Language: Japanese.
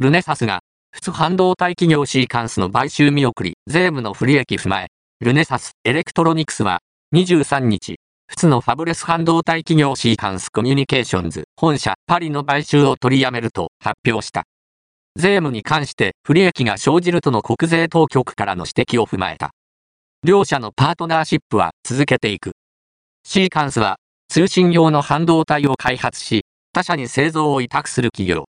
ルネサスが、普通半導体企業シーカンスの買収見送り、税務の不利益踏まえ、ルネサスエレクトロニクスは、23日、普通のファブレス半導体企業シーカンスコミュニケーションズ本社パリの買収を取りやめると発表した。税務に関して不利益が生じるとの国税当局からの指摘を踏まえた。両社のパートナーシップは続けていく。シーカンスは通信用の半導体を開発し、他社に製造を委託する企業。